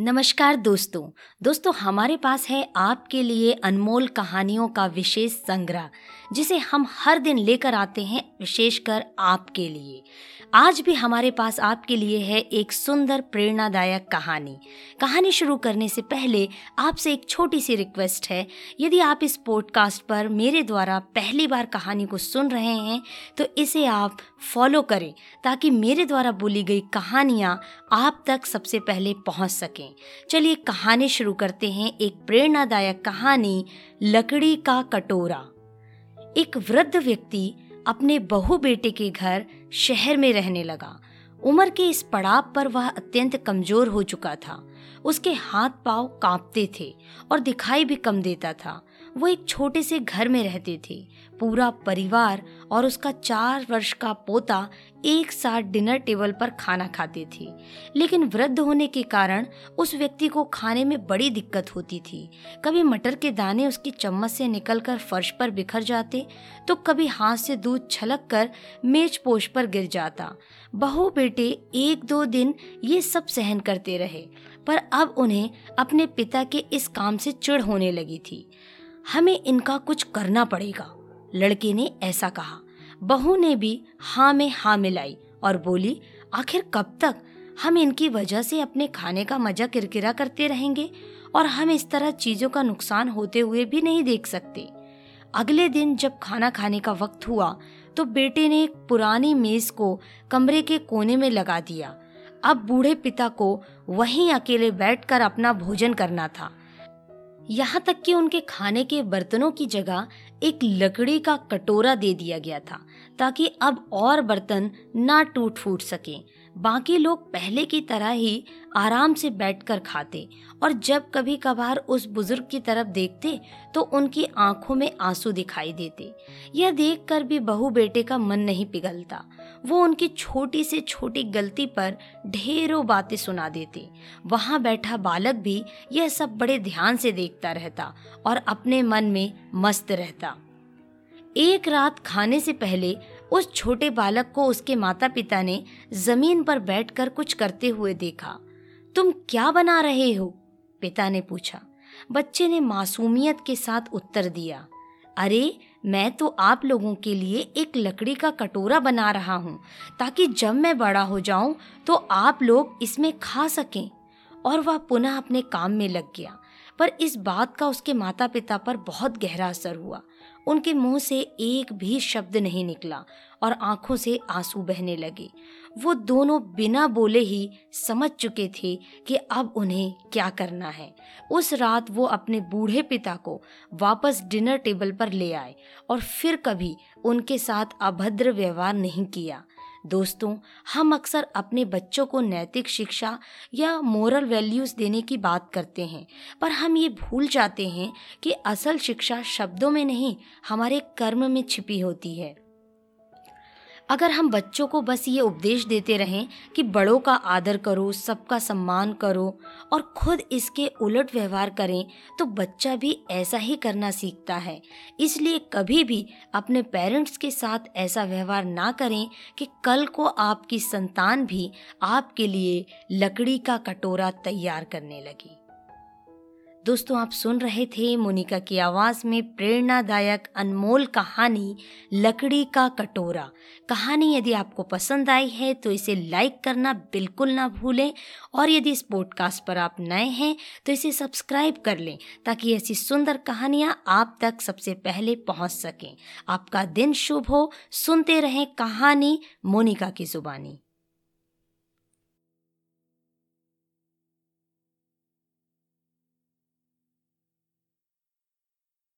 नमस्कार दोस्तों। दोस्तों, हमारे पास है आपके लिए अनमोल कहानियों का विशेष संग्रह, जिसे हम हर दिन लेकर आते हैं विशेषकर आपके लिए। आज भी हमारे पास आपके लिए है एक सुंदर, प्रेरणादायक कहानी। कहानी शुरू करने से पहले आपसे एक छोटी सी रिक्वेस्ट है। यदि आप इस पॉडकास्ट पर मेरे द्वारा पहली बार कहानी को सुन रहे हैं तो इसे आप फॉलो करें, ताकि मेरे द्वारा बोली गई कहानियाँ आप तक सबसे पहले पहुँच सकें। चलिए कहानी शुरू करते हैं एक प्रेरणादायक कहानी, लकड़ी का कटोरा। एक वृद्ध व्यक्ति अपने बहु बेटे के घर शहर में रहने लगा। उम्र के इस पड़ाव पर वह अत्यंत कमज़ोर हो चुका था। उसके हाथ पाव कांपते थे और दिखाई भी कम देता था। वो एक छोटे से घर में रहते थे। पूरा परिवार और उसका चार वर्ष का पोता एक साथ डिनर टेबल पर खाना खाते थे। लेकिन वृद्ध होने के कारण उस व्यक्ति को खाने में बड़ी दिक्कत होती थी। कभी मटर के दाने उसकी चम्मच से निकलकर फर्श पर बिखर जाते तो कभी हाथ से दूध छलक कर मेज पोष पर गिर जाता। बहु बेटे एक दो दिन ये सब सहन करते रहे। पर अब उन्हें अपने पिता के इस काम से चिढ़ होने लगी थी। हमें इनका कुछ करना पड़ेगा, लड़के ने ऐसा कहा। बहू ने भी हाँ में हाँ मिलाई और बोली, आखिर कब तक हम इनकी वजह से अपने खाने का मज़ा किरकिरा करते रहेंगे और हम इस तरह चीज़ों का नुकसान होते हुए भी नहीं देख सकते? अगले दिन जब खाना खाने का वक्त हुआ तो बेटे ने एक पुरानी मेज को कमरे के कोने में लगा दिया। अब बूढ़े पिता को वहीं अकेले बैठकर अपना भोजन करना था। यहाँ तक कि उनके खाने के बर्तनों की जगह एक लकड़ी का कटोरा दे दिया गया था, ताकि अब और बर्तन ना टूट फूट सकें। बाकी लोग पहले की तरह ही आराम से बैठकर खाते और जब कभी कभार उस बुज़ुर्ग की तरफ़ देखते तो उनकी आँखों में आँसू दिखाई देते। यह देखकर भी बहू बेटे का मन नहीं पिघलता। वो उनकी छोटी से छोटी गलती पर ढेरों बातें सुना देते। वहाँ बैठा बालक भी यह सब बड़े ध्यान से देखता रहता और अपने मन में मस्त रहता। एक रात खाने से पहले उस छोटे बालक को उसके माता पिता ने ज़मीन पर बैठकर कुछ करते हुए देखा। तुम क्या बना रहे हो? पिता ने पूछा। बच्चे ने मासूमियत के साथ उत्तर दिया। अरे, मैं तो आप लोगों के लिए एक लकड़ी का कटोरा बना रहा हूँ। ताकि जब मैं बड़ा हो जाऊँ तो आप लोग इसमें खा सकें। और वह पुनः अपने काम में लग गया। पर इस बात का उसके माता पिता पर बहुत गहरा असर हुआ। उनके मुँह से एक भी शब्द नहीं निकला और आँखों से आँसू बहने लगे। वो दोनों बिना बोले ही समझ चुके थे कि अब उन्हें क्या करना है। उस रात वो अपने बूढ़े पिता को वापस डिनर टेबल पर ले आए और फिर कभी उनके साथ अभद्र व्यवहार नहीं किया। दोस्तों, हम अक्सर अपने बच्चों को नैतिक शिक्षा या मोरल वैल्यूज़ देने की बात करते हैं, पर हम ये भूल जाते हैं कि असल शिक्षा शब्दों में नहीं, हमारे कर्म में छिपी होती है। अगर हम बच्चों को बस ये उपदेश देते रहें कि बड़ों का आदर करो, सबका सम्मान करो और खुद इसके उलट व्यवहार करें तो बच्चा भी ऐसा ही करना सीखता है। इसलिए कभी भी अपने पेरेंट्स के साथ ऐसा व्यवहार ना करें कि कल को आपकी संतान भी आपके लिए लकड़ी का कटोरा तैयार करने लगी। दोस्तों, आप सुन रहे थे मोनिका की आवाज़ में प्रेरणादायक अनमोल कहानी, लकड़ी का कटोरा। कहानी यदि आपको पसंद आई है तो इसे लाइक करना बिल्कुल ना भूलें और यदि इस पॉडकास्ट पर आप नए हैं तो इसे सब्सक्राइब कर लें, ताकि ऐसी सुंदर कहानियाँ आप तक सबसे पहले पहुँच सकें। आपका दिन शुभ हो। सुनते रहें कहानी मोनिका की जुबानी।